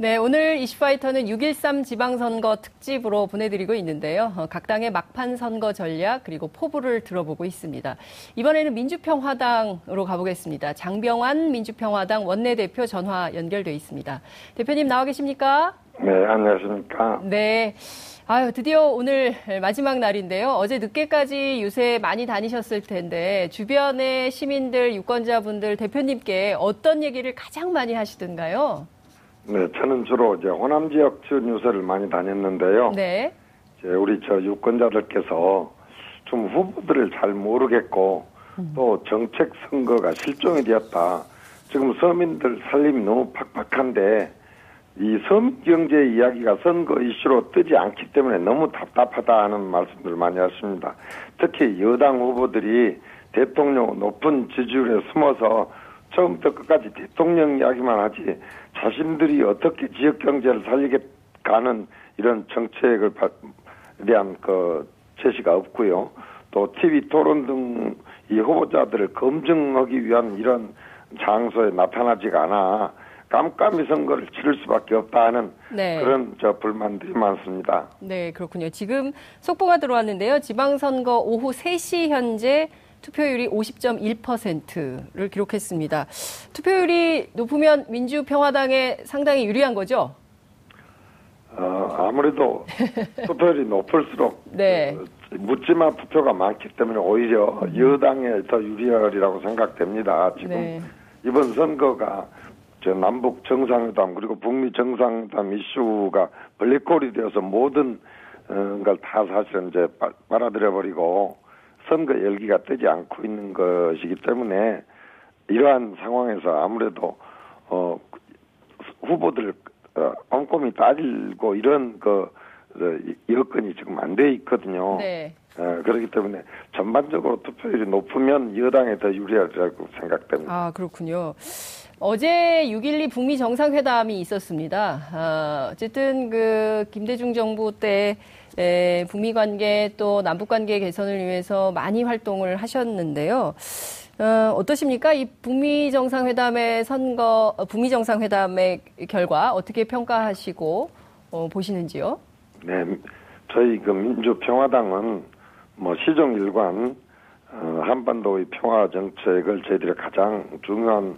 네, 오늘 이슈파이터는 6.13 지방선거 특집으로 보내드리고 있는데요. 어, 각 당의 막판 선거 전략 그리고 포부를 들어보고 있습니다. 이번에는 민주평화당으로 가보겠습니다. 장병환 민주평화당 원내대표 전화 연결돼 있습니다. 대표님 나와 계십니까? 네, 안녕하십니까? 네. 아유, 드디어 오늘 마지막 날인데요. 어제 늦게까지 요새 많이 다니셨을 텐데, 주변의 시민들, 유권자분들, 대표님께 어떤 얘기를 가장 많이 하시던가요? 네, 저는 주로 이제 호남 지역 뉴스를 많이 다녔는데요. 네. 이제 우리 저 유권자들께서 좀 후보들을 잘 모르겠고 음. 또 정책 선거가 실종이 되었다. 지금 서민들 살림이 너무 팍팍한데 이 서민 경제 이야기가 선거 이슈로 뜨지 않기 때문에 너무 답답하다 하는 말씀들 많이 하십니다. 특히 여당 후보들이 대통령 높은 지지율에 숨어서 처음부터 끝까지 대통령 이야기만 하지 자신들이 어떻게 지역 경제를 살리게가는 이런 정책을 대한 그 제시가 없고요. 또 TV 토론 등 이 후보자들을 검증하기 위한 이런 장소에 나타나지가 않아 깜깜이 선거를 치를 수밖에 없다는 네. 그런 저 불만들이 많습니다. 네, 그렇군요. 지금 속보가 들어왔는데요. 지방선거 오후 3시 현재 투표율이 50.1%를 기록했습니다. 투표율이 높으면 민주평화당에 상당히 유리한 거죠? 어, 아무래도 투표율이 높을수록 네. 어, 묻지마 투표가 많기 때문에 오히려 여당에 더 유리하리라고 생각됩니다. 지금 네. 이번 선거가 저 남북 정상회담 그리고 북미 정상회담 이슈가 블랙홀이 되어서 모든 어, 걸다 사실은 이제 빨아들여 버리고 선거 열기가 뜨지 않고 있는 것이기 때문에 이러한 상황에서 아무래도 어 후보들 어, 꼼꼼히 따지고 이런 그 어, 여건이 지금 안 돼 있거든요. 네. 어, 그렇기 때문에 전반적으로 투표율이 높으면 여당에 더 유리하리라고 생각됩니다. 아 그렇군요. 어제 6.12 북미 정상회담이 있었습니다. 아, 어쨌든 그 김대중 정부 때 에, 북미 관계 또 남북 관계 개선을 위해서 많이 활동을 하셨는데요. 어, 어떠십니까? 이 북미 정상회담의 선거, 어, 북미 정상회담의 결과 어떻게 평가하시고 어, 보시는지요? 네, 저희 그 민주평화당은 뭐 시정일관 어, 한반도의 평화 정책을 저희들이 가장 중요한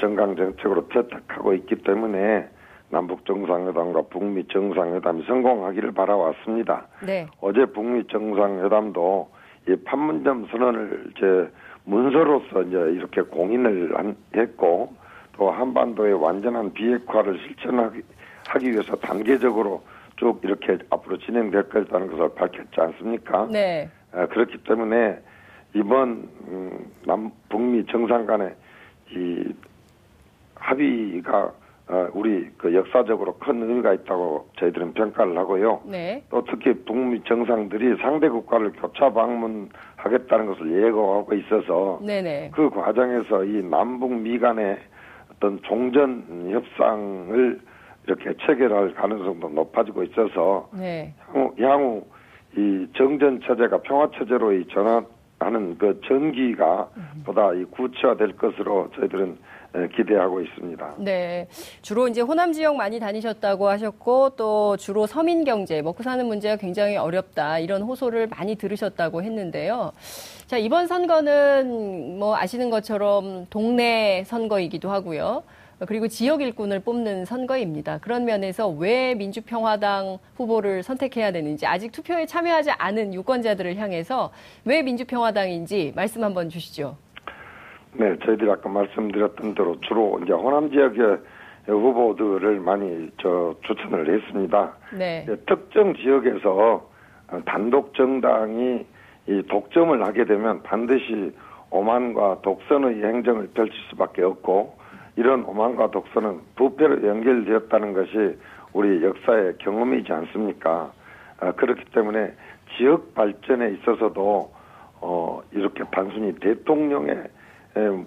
정강 정책으로 채택하고 있기 때문에 남북 정상회담과 북미 정상회담이 성공하기를 바라왔습니다. 네. 어제 북미 정상회담도 이 판문점 선언을 이제 문서로서 이제 이렇게 공인을 했고 또 한반도의 완전한 비핵화를 실천하기 하기 위해서 단계적으로 쭉 이렇게 앞으로 진행될 것이라는 것을 밝혔지 않습니까? 네. 아, 그렇기 때문에 이번 음, 남 북미 정상 간의 이 합의가 어, 우리 그 역사적으로 큰 의미가 있다고 저희들은 평가를 하고요. 네. 또 특히 북미 정상들이 상대 국가를 교차 방문하겠다는 것을 예고하고 있어서 네네. 그 과정에서 이 남북 미 간의 어떤 종전 협상을 이렇게 체결할 가능성도 높아지고 있어서 네. 향후, 향후 이 정전 체제가 평화 체제로 이 전환하는 그 전기가 음. 보다 이 구체화될 것으로 저희들은 네, 기대하고 있습니다. 네. 주로 이제 호남 지역 많이 다니셨다고 하셨고 또 주로 서민 경제, 먹고 사는 문제가 굉장히 어렵다. 이런 호소를 많이 들으셨다고 했는데요. 자, 이번 선거는 뭐 아시는 것처럼 동네 선거이기도 하고요. 그리고 지역 일꾼을 뽑는 선거입니다. 그런 면에서 왜 민주평화당 후보를 선택해야 되는지 아직 투표에 참여하지 않은 유권자들을 향해서 왜 민주평화당인지 말씀 한번 주시죠. 네, 저희들이 아까 말씀드렸던 대로 주로 이제 호남 지역의 후보들을 많이 저 추천을 했습니다. 네. 특정 지역에서 단독 정당이 이 독점을 하게 되면 반드시 오만과 독선의 행정을 펼칠 수밖에 없고 이런 오만과 독선은 부패로 연결되었다는 것이 우리 역사의 경험이지 않습니까? 아, 그렇기 때문에 지역 발전에 있어서도 어, 이렇게 단순히 대통령의 예,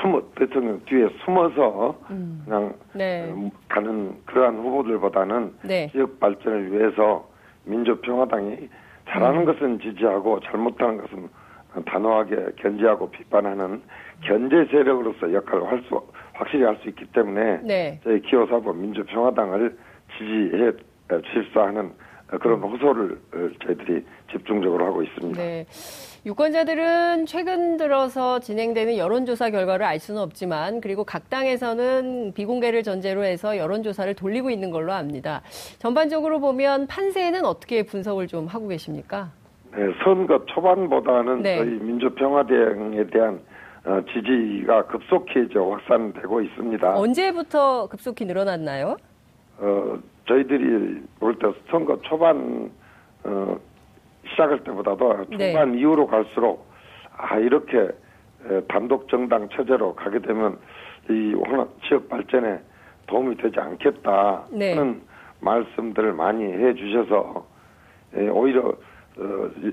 숨어 대통령 뒤에 숨어서 음. 그냥 네. 어, 가는 그러한 후보들보다는 네. 지역 발전을 위해서 민주평화당이 잘하는 음. 것은 지지하고 잘못하는 것은 단호하게 견제하고 비판하는 견제 세력으로서 역할을 할 수, 확실히 할 수 있기 때문에 네. 저희 기호사법 민주평화당을 지지해 실사하는 그런 호소를 어, 저희들이 집중적으로 하고 있습니다. 네. 유권자들은 최근 들어서 진행되는 여론조사 결과를 알 수는 없지만 그리고 각 당에서는 비공개를 전제로 해서 여론조사를 돌리고 있는 걸로 압니다. 전반적으로 보면 판세는 어떻게 분석을 좀 하고 계십니까? 네, 선거 초반보다는 네. 저희 민주평화당에 대한 어, 지지가 급속히 확산되고 있습니다. 언제부터 급속히 늘어났나요? 어, 저희들이 볼 때 선거 초반 어, 시작할 때보다도 네. 중반 이후로 갈수록 아 이렇게 에, 단독 정당 체제로 가게 되면 이 호남 지역 발전에 도움이 되지 않겠다 네. 하는 말씀들을 많이 해주셔서 에, 오히려 어, 이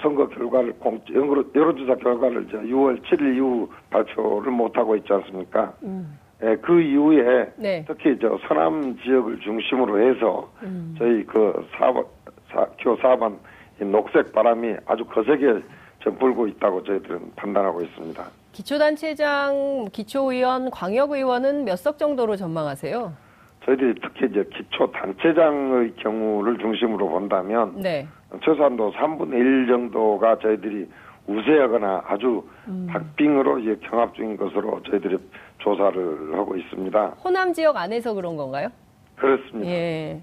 선거 결과를 공 여론- 여론조사 결과를 이제 6월 7일 이후 발표를 못 하고 있지 않습니까? 예, 그 이후에 네. 특히 저 서남 지역을 중심으로 해서 음. 저희 그 사번 사, 교 4번 이 녹색 바람이 아주 거세게 좀 불고 있다고 저희들은 판단하고 있습니다. 기초단체장, 기초의원, 광역의원은 몇 석 정도로 전망하세요? 저희들이 특히 이제 기초 단체장의 경우를 중심으로 본다면 네. 최소한도 3분의 1 정도가 저희들이 우세하거나 아주 음. 박빙으로 이제 경합 중인 것으로 저희들이 조사를 하고 있습니다. 호남 지역 안에서 그런 건가요? 그렇습니다. 예.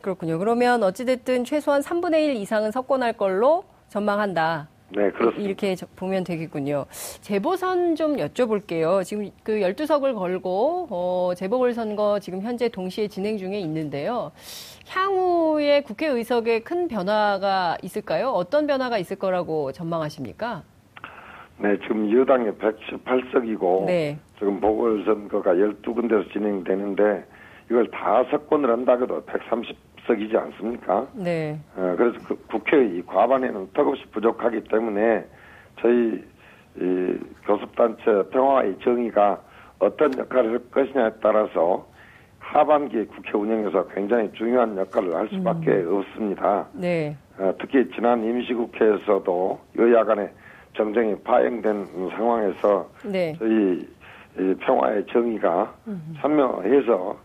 그렇군요. 그러면 어찌됐든 최소한 3분의 1 이상은 석권할 걸로 전망한다. 네, 그렇습니다. 이렇게 저- 보면 되겠군요. 재보선 좀 여쭤볼게요. 지금 그 12석을 걸고, 어, 재보궐선거 지금 현재 동시에 진행 중에 있는데요. 향후에 국회의석에 큰 변화가 있을까요? 어떤 변화가 있을 거라고 전망하십니까? 네, 지금 여당이 118석이고 네. 지금 보궐선거가 12군데서 진행되는데 이걸 다 석권을 한다 해도 130석이지 않습니까? 네. 어, 그래서 그 국회의 과반에는 턱없이 부족하기 때문에 저희 이 교섭단체 평화의 정의가 어떤 역할을 할 것이냐에 따라서 하반기 국회 운영에서 굉장히 중요한 역할을 할 수밖에 없습니다. 네. 어, 특히 지난 임시국회에서도 여야 간의 정쟁이 파행된 상황에서 네. 저희 이 평화의 정의가 참여해서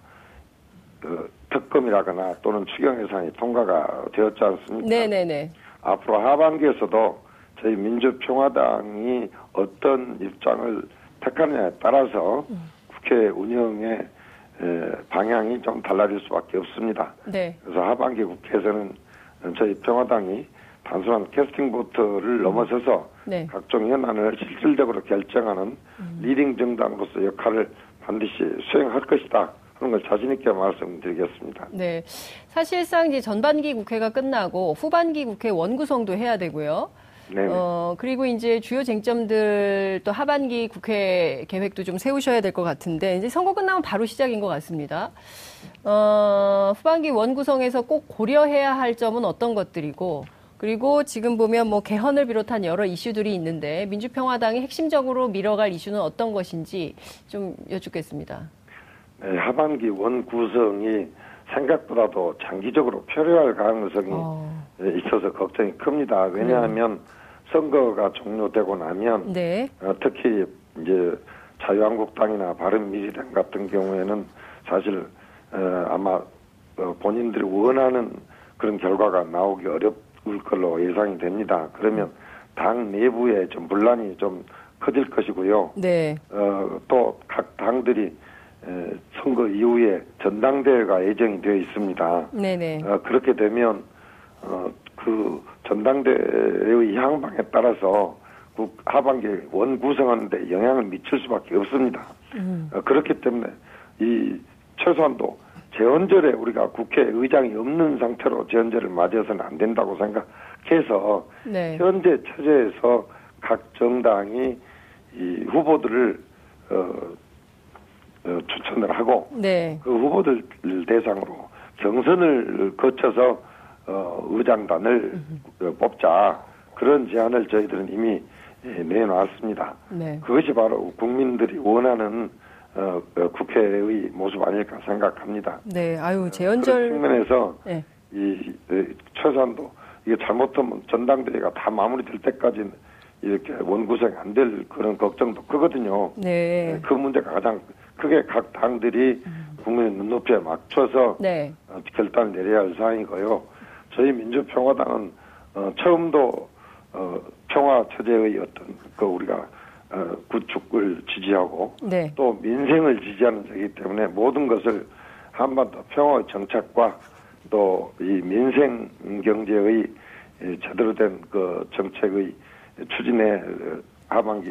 그 특검이라거나 또는 추경 예산이 통과가 되었지 않습니까? 네네네. 앞으로 하반기에서도 저희 민주평화당이 어떤 입장을 택하느냐에 따라서 국회 운영의 에, 방향이 좀 달라질 수밖에 없습니다. 네. 그래서 하반기 국회에서는 저희 평화당이 단순한 캐스팅 보트를 넘어서서 네. 각종 현안을 실질적으로 결정하는 leading 정당으로서 역할을 반드시 수행할 것이다. 하는 걸 자신 있게 말씀드리겠습니다. 네. 사실상 이제 전반기 국회가 끝나고 후반기 국회 원구성도 해야 되고요. 네. 어, 그리고 이제 주요 쟁점들 또 하반기 국회 계획도 좀 세우셔야 될 것 같은데 이제 선거 끝나면 바로 시작인 것 같습니다. 어, 후반기 원구성에서 꼭 고려해야 할 점은 어떤 것들이고 그리고 지금 보면 뭐 개헌을 비롯한 여러 이슈들이 있는데 민주평화당이 핵심적으로 밀어갈 이슈는 어떤 것인지 좀 여쭙겠습니다. 네, 하반기 원 구성이 생각보다도 장기적으로 표류할 가능성이 어, 있어서 걱정이 큽니다. 왜냐하면 선거가 종료되고 나면 네. 어, 특히 이제 자유한국당이나 바른미래당 같은 경우에는 사실 어, 아마 어, 본인들이 원하는 그런 결과가 나오기 어려 울 걸로 예상이 됩니다. 그러면 당 내부에 좀 분란이 좀 커질 것이고요. 네. 어, 또 각 당들이 에, 선거 이후에 전당대회가 예정이 되어 있습니다. 네네. 어, 그렇게 되면 어, 그 전당대회의 향방에 따라서 그 하반기 원 구성하는데 영향을 미칠 수밖에 없습니다. 음. 어, 그렇기 때문에 이 최소한도 재헌절에 우리가 국회의장이 없는 상태로 재헌절을 맞이해서는 안 된다고 생각해서 네. 현재 체제에서 각 정당이 이 후보들을 어, 어, 추천을 하고 네. 그 후보들 대상으로 경선을 거쳐서 어, 의장단을 어, 뽑자 그런 제안을 저희들은 이미 예, 내놨습니다. 네. 그것이 바로 국민들이 원하는 어, 어, 국회의 모습 아닐까 생각합니다. 네. 아유, 그런 재연절. 측면에서 네. 이, 이 최소한도 이게 잘못하면 전당대회가 다 마무리될 때까지는 이렇게 원구성이 안될 그런 걱정도 크거든요. 네. 그 문제가 가장 크게 각 당들이 국민의 눈높이에 맞춰서 네. 어, 결단을 내려야 할 사항이고요. 저희 민주평화당은 어, 처음도 어, 평화 체제의 어떤 그 우리가 어, 구축을 지지하고 네. 또 민생을 지지하는 자이기 때문에 모든 것을 한반도 평화 정착과 또 이 민생 경제의 이 제대로 된 그 정책의 추진에 어, 하반기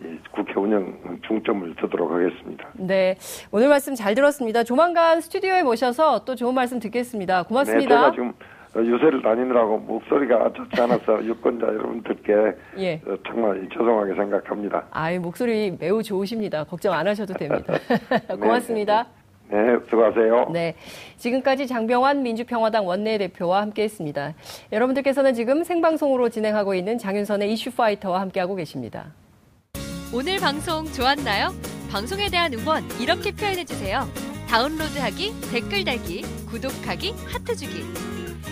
이 국회 운영 중점을 두도록 하겠습니다. 네. 오늘 말씀 잘 들었습니다. 조만간 스튜디오에 모셔서 또 좋은 말씀 듣겠습니다. 네, 고맙습니다. 제가 지금 어, 유세를 다니느라고 목소리가 좋지 않아서 유권자 여러분들께 예. 어, 정말 죄송하게 생각합니다. 아이, 목소리 매우 좋으십니다. 걱정 안 하셔도 됩니다. 고맙습니다. 네, 수고하세요. 네. 지금까지 장병환 민주평화당 원내대표와 함께 했습니다. 여러분들께서는 지금 생방송으로 진행하고 있는 장윤선의 이슈파이터와 함께하고 계십니다. 오늘 방송 좋았나요? 방송에 대한 응원 이렇게 표현해주세요. 다운로드하기, 댓글 달기, 구독하기, 하트 주기.